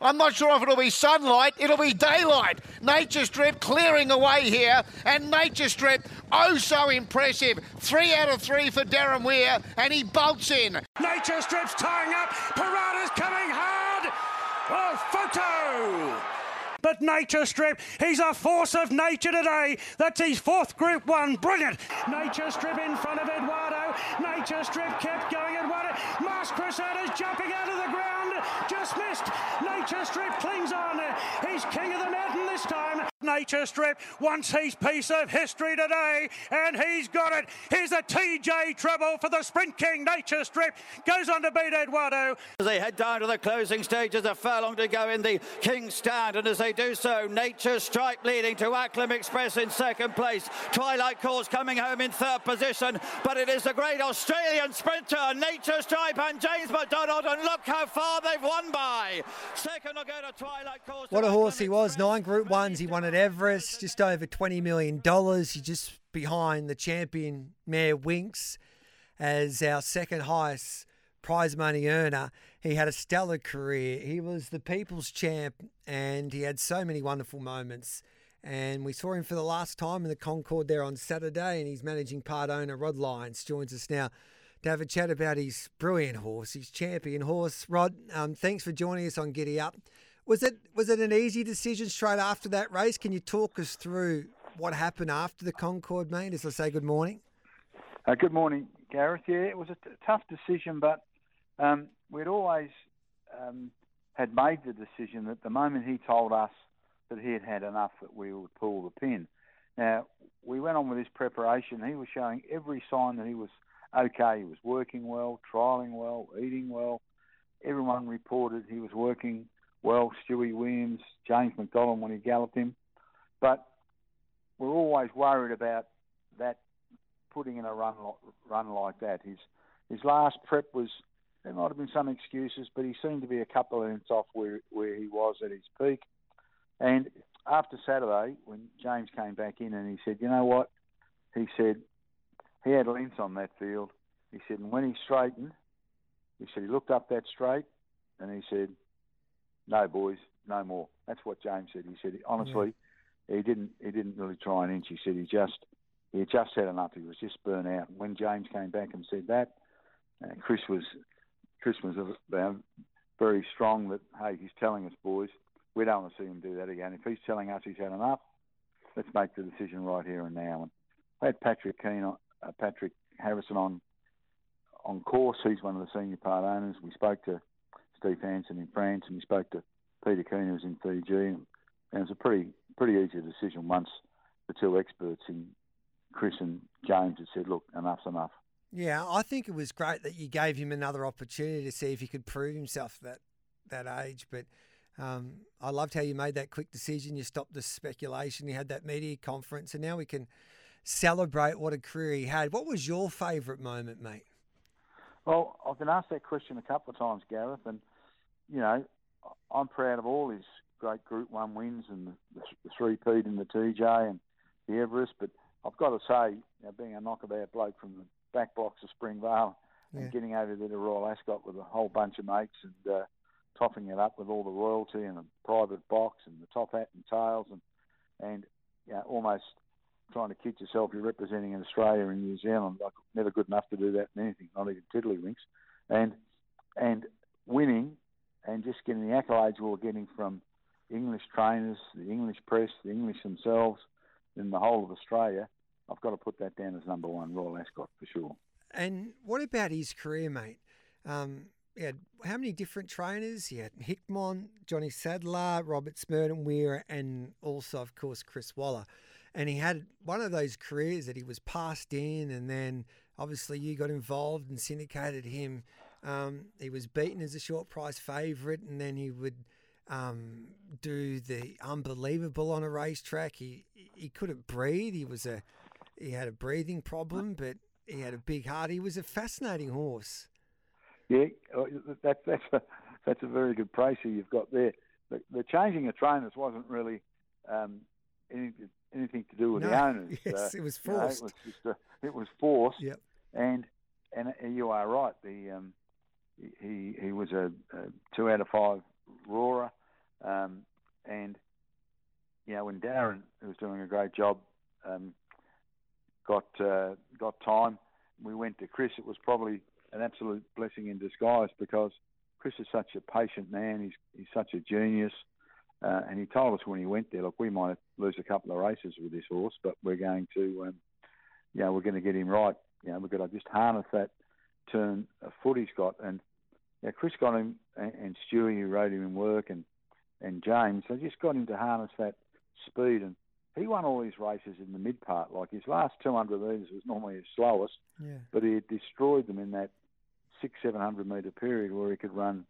I'm not sure if it'll be sunlight, it'll be daylight. Nature Strip clearing away here, and Nature Strip, oh so impressive. Three out of three for Darren Weir, and he bolts in. Nature Strip's tying up, Parada's coming hard. Oh, photo! But Nature Strip, he's a force of nature today. That's his fourth Group 1. Brilliant. Nature Strip in front of Eduardo. Nature Strip kept going. Eduardo. Masked Crusader's jumping out of the ground. Just missed. Nature Strip clings on. He's king of the mountain this time. Nature Strip wants his piece of history today, and he's got it. Here's a TJ treble for the Sprint King. Nature Strip goes on to beat Eduardo. As they head down to the closing stages, a furlong to go in the King's Stand, and as they do so, Nature Strip leading to Acklam Express in second place. Twilight Calls coming home in third position, but it is the great Australian sprinter, Nature Strip and James McDonald, and look how far they've won by. Second will go to Twilight Calls. What a horse he was. Nine Group Ones. He won at Everest, just over $20 million. He's just behind the champion mare Winx as our second highest prize money earner. He had a stellar career. He was the people's champ and he had so many wonderful moments. And we saw him for the last time in the Concorde there on Saturday, and he's managing part owner Rod Lyons joins us now to have a chat about his brilliant horse, his champion horse. Rod, um, thanks for joining us on Giddy Up. Was it was it an easy decision straight after that race? Can you talk us through what happened after the Concorde, mate? As I say, good morning. Uh, good morning, Gareth. Yeah, it was a t- tough decision, but um, we'd always um, had made the decision that the moment he told us that he had had enough, that we would pull the pin. Now we went on with his preparation. He was showing every sign that he was okay. He was working well, trialling well, eating well. Everyone reported he was working well. Stewie Williams, James McDonald when he galloped him, but we're always worried about that putting in a run run like that. His his last prep was there might have been some excuses, but he seemed to be a couple of inches off where where he was at his peak. And after Saturday, when James came back in and he said, you know what, he said he had lengths on that field. He said, and when he straightened, he said he looked up that straight and he said, no boys, no more. That's what James said. He said honestly, yeah. he didn't he didn't really try an inch. He said he just he just had enough. He was just burnt out. And when James came back and said that, uh, Chris was Chris was very strong that hey, he's telling us boys, we don't want to see him do that again. If he's telling us he's had enough, let's make the decision right here and now. And I had Patrick Keane, uh, Patrick Harrison on on course. He's one of the senior part owners. We spoke to Steve Hansen in France, and we spoke to Peter Keane, who's in Fiji, and, and it was a pretty pretty easy decision once the two experts in Chris and James had said, "Look, enough's enough." Yeah, I think it was great that you gave him another opportunity to see if he could prove himself at that that age. But um, I loved how you made that quick decision. You stopped the speculation. You had that media conference, and now we can celebrate what a career he had. What was your favourite moment, mate? Well, I've been asked that question a couple of times, Gareth, and you know, I'm proud of all his great Group One wins and the, the three peat in the TJ and the Everest. But I've got to say, you know, being a knockabout bloke from the back blocks of Springvale yeah. and getting over there to Royal Ascot with a whole bunch of mates and uh, topping it up with all the royalty and a private box and the top hat and tails and and you know, almost trying to kid yourself you're representing Australia and New Zealand. Like never good enough to do that in anything, not even tiddlywinks. And and winning and just getting the accolades we were getting from English trainers, the English press, the English themselves, in the whole of Australia, I've got to put that down as number one, Royal Ascot for sure. And what about his career, mate? Um, he had how many different trainers? He had Hickmont, Johnny Sadler, Robert Smerdon Weir, and also, of course, Chris Waller. And he had one of those careers that he was passed in, and then obviously you got involved and syndicated him. Um, he was beaten as a short price favourite, and then he would um, do the unbelievable on a racetrack. He he couldn't breathe. He was a he had a breathing problem, but he had a big heart. He was a fascinating horse. Yeah, uh, that, that's a that's a very good praise you've got there. The, the changing of trainers wasn't really um, anything, anything to do with No, the owners. yes, Uh, it was you know, forced. it was just a, it was forced. Yep. And and you are right. The um, he he was a, a two out of five roarer, um, and you know when Darren, who was doing a great job, um, got uh, got time, we went to Chris. It was probably an absolute blessing in disguise because Chris is such a patient man. He's he's such a genius. Uh, and he told us when he went there, look, we might lose a couple of races with this horse, but we're going to, um, you know, we're going to get him right. You know, we've got to just harness that turn of foot he's got. And yeah, Chris got him, and, and Stewie, who rode him in work, and and James, they just got him to harness that speed. And he won all his races in the mid part. Like his last 200 metres was normally his slowest, Yeah. but he had destroyed them in that six, seven hundred metre period where he could run,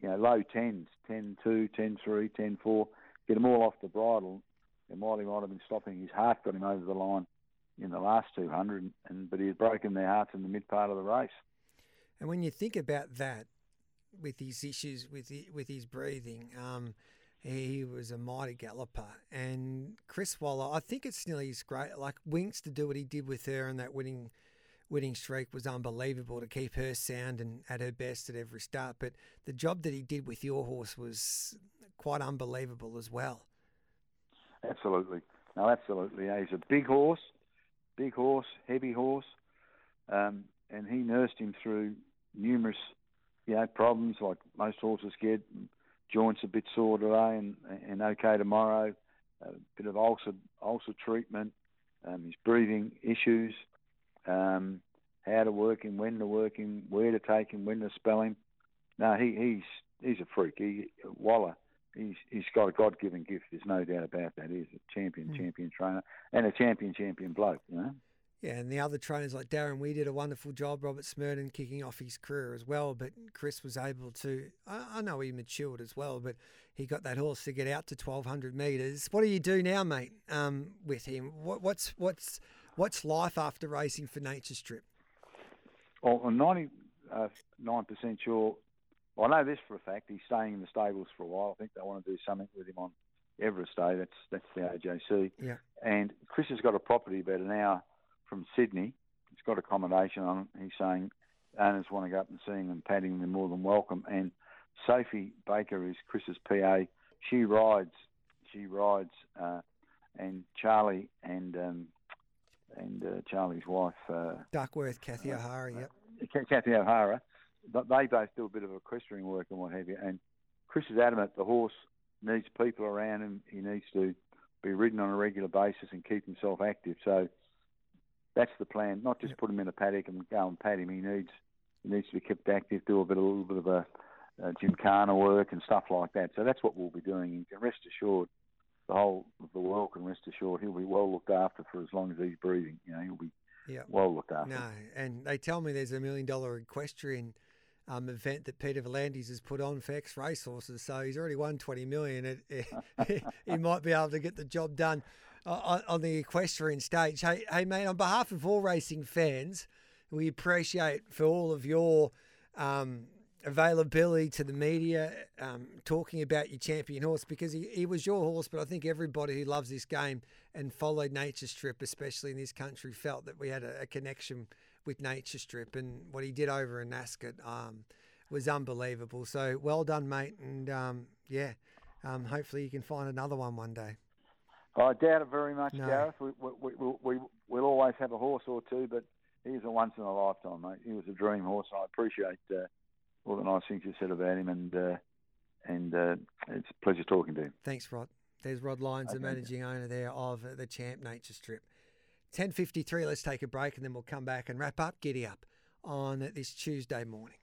you know, low tens, 10 2, 10 3, 10 4, get them all off the bridle. And while he might have been stopping, his heart got him over the line in the last 200, and but he had broken their hearts in the mid part of the race. And when you think about that, with his issues with hi- with his breathing, um, he was a mighty galloper. And Chris Waller, I think it's nearly as great. Like Winx to do what he did with her in that winning winning streak was unbelievable to keep her sound and at her best at every start. But the job that he did with your horse was quite unbelievable as well. Absolutely. No, absolutely. He's a big horse, big horse, heavy horse, um, and he nursed him through numerous, you know, problems like most horses get. Joints a bit sore today and and okay tomorrow. A bit of ulcer ulcer treatment. Um, his breathing issues. Um, how to work him, when to work him, where to take him, when to spell him. No, he, he's he's a freak. He Waller he's he's got a God given gift. There's no doubt about that. He's a champion, champion trainer, and a champion, champion bloke. You know. Yeah, and the other trainers like Darren we did a wonderful job. Robert Smerdon kicking off his career as well, but Chris was able to. I, I know he matured as well, but he got that horse to get out to twelve hundred meters. What do you do now, mate? Um, with him, what, what's what's what's life after racing for Nature Strip? Well, I'm 99 percent sure. Well, I know this for a fact. He's staying in the stables for a while. I think they want to do something with him on Everest Day. That's that's the AJC. Yeah. And Chris has got a property about an hour from Sydney. He's got accommodation on it. He's saying owners want to go up and see him and patting them more than welcome. And Sophie Baker is Chris's PA. She rides. She rides. Uh, and Charlie and um, and uh, Charlie's wife. Uh, Duckworth, Kathy O'Hara. Yep. Kathy O'Hara, but they both do a bit of equestrian work and what have you. And Chris is adamant the horse needs people around him. He needs to be ridden on a regular basis and keep himself active. So that's the plan. Not just put him in a paddock and go and pat him. He needs he needs to be kept active, do a bit a little bit of a, uh gymkhana work and stuff like that. So that's what we'll be doing. You can rest assured, the whole of the world can rest assured he'll be well looked after for as long as he's breathing. You know, he'll be Yeah. well looked after. No, and they tell me there's a million dollar equestrian um, event that Peter V'landys has put on for ex racehorses. So he's already won twenty million. It, it, he might be able to get the job done on, on the equestrian stage. Hey, hey, mate, on behalf of all racing fans, we appreciate for all of your um, availability to the media, um, talking about your champion horse because he, he was your horse. But I think everybody who loves this game and followed Nature Strip, especially in this country, felt that we had a, a connection with Nature Strip and what he did over in Ascot um, was unbelievable. So well done, mate, and um, yeah, um, hopefully you can find another one one day. I doubt it very much, No. Gareth. We, we, we, we, we'll always have a horse or two, but he's a once in a lifetime, mate. He was a dream horse, I appreciate uh, all the nice things you said about him, and uh, and uh, it's a pleasure talking to him. Thanks, Rod. There's Rod Lyons, the managing owner there of the Champ Nature Strip. 10.53, let's take a break and then we'll come back and wrap up Giddy Up on this Tuesday morning.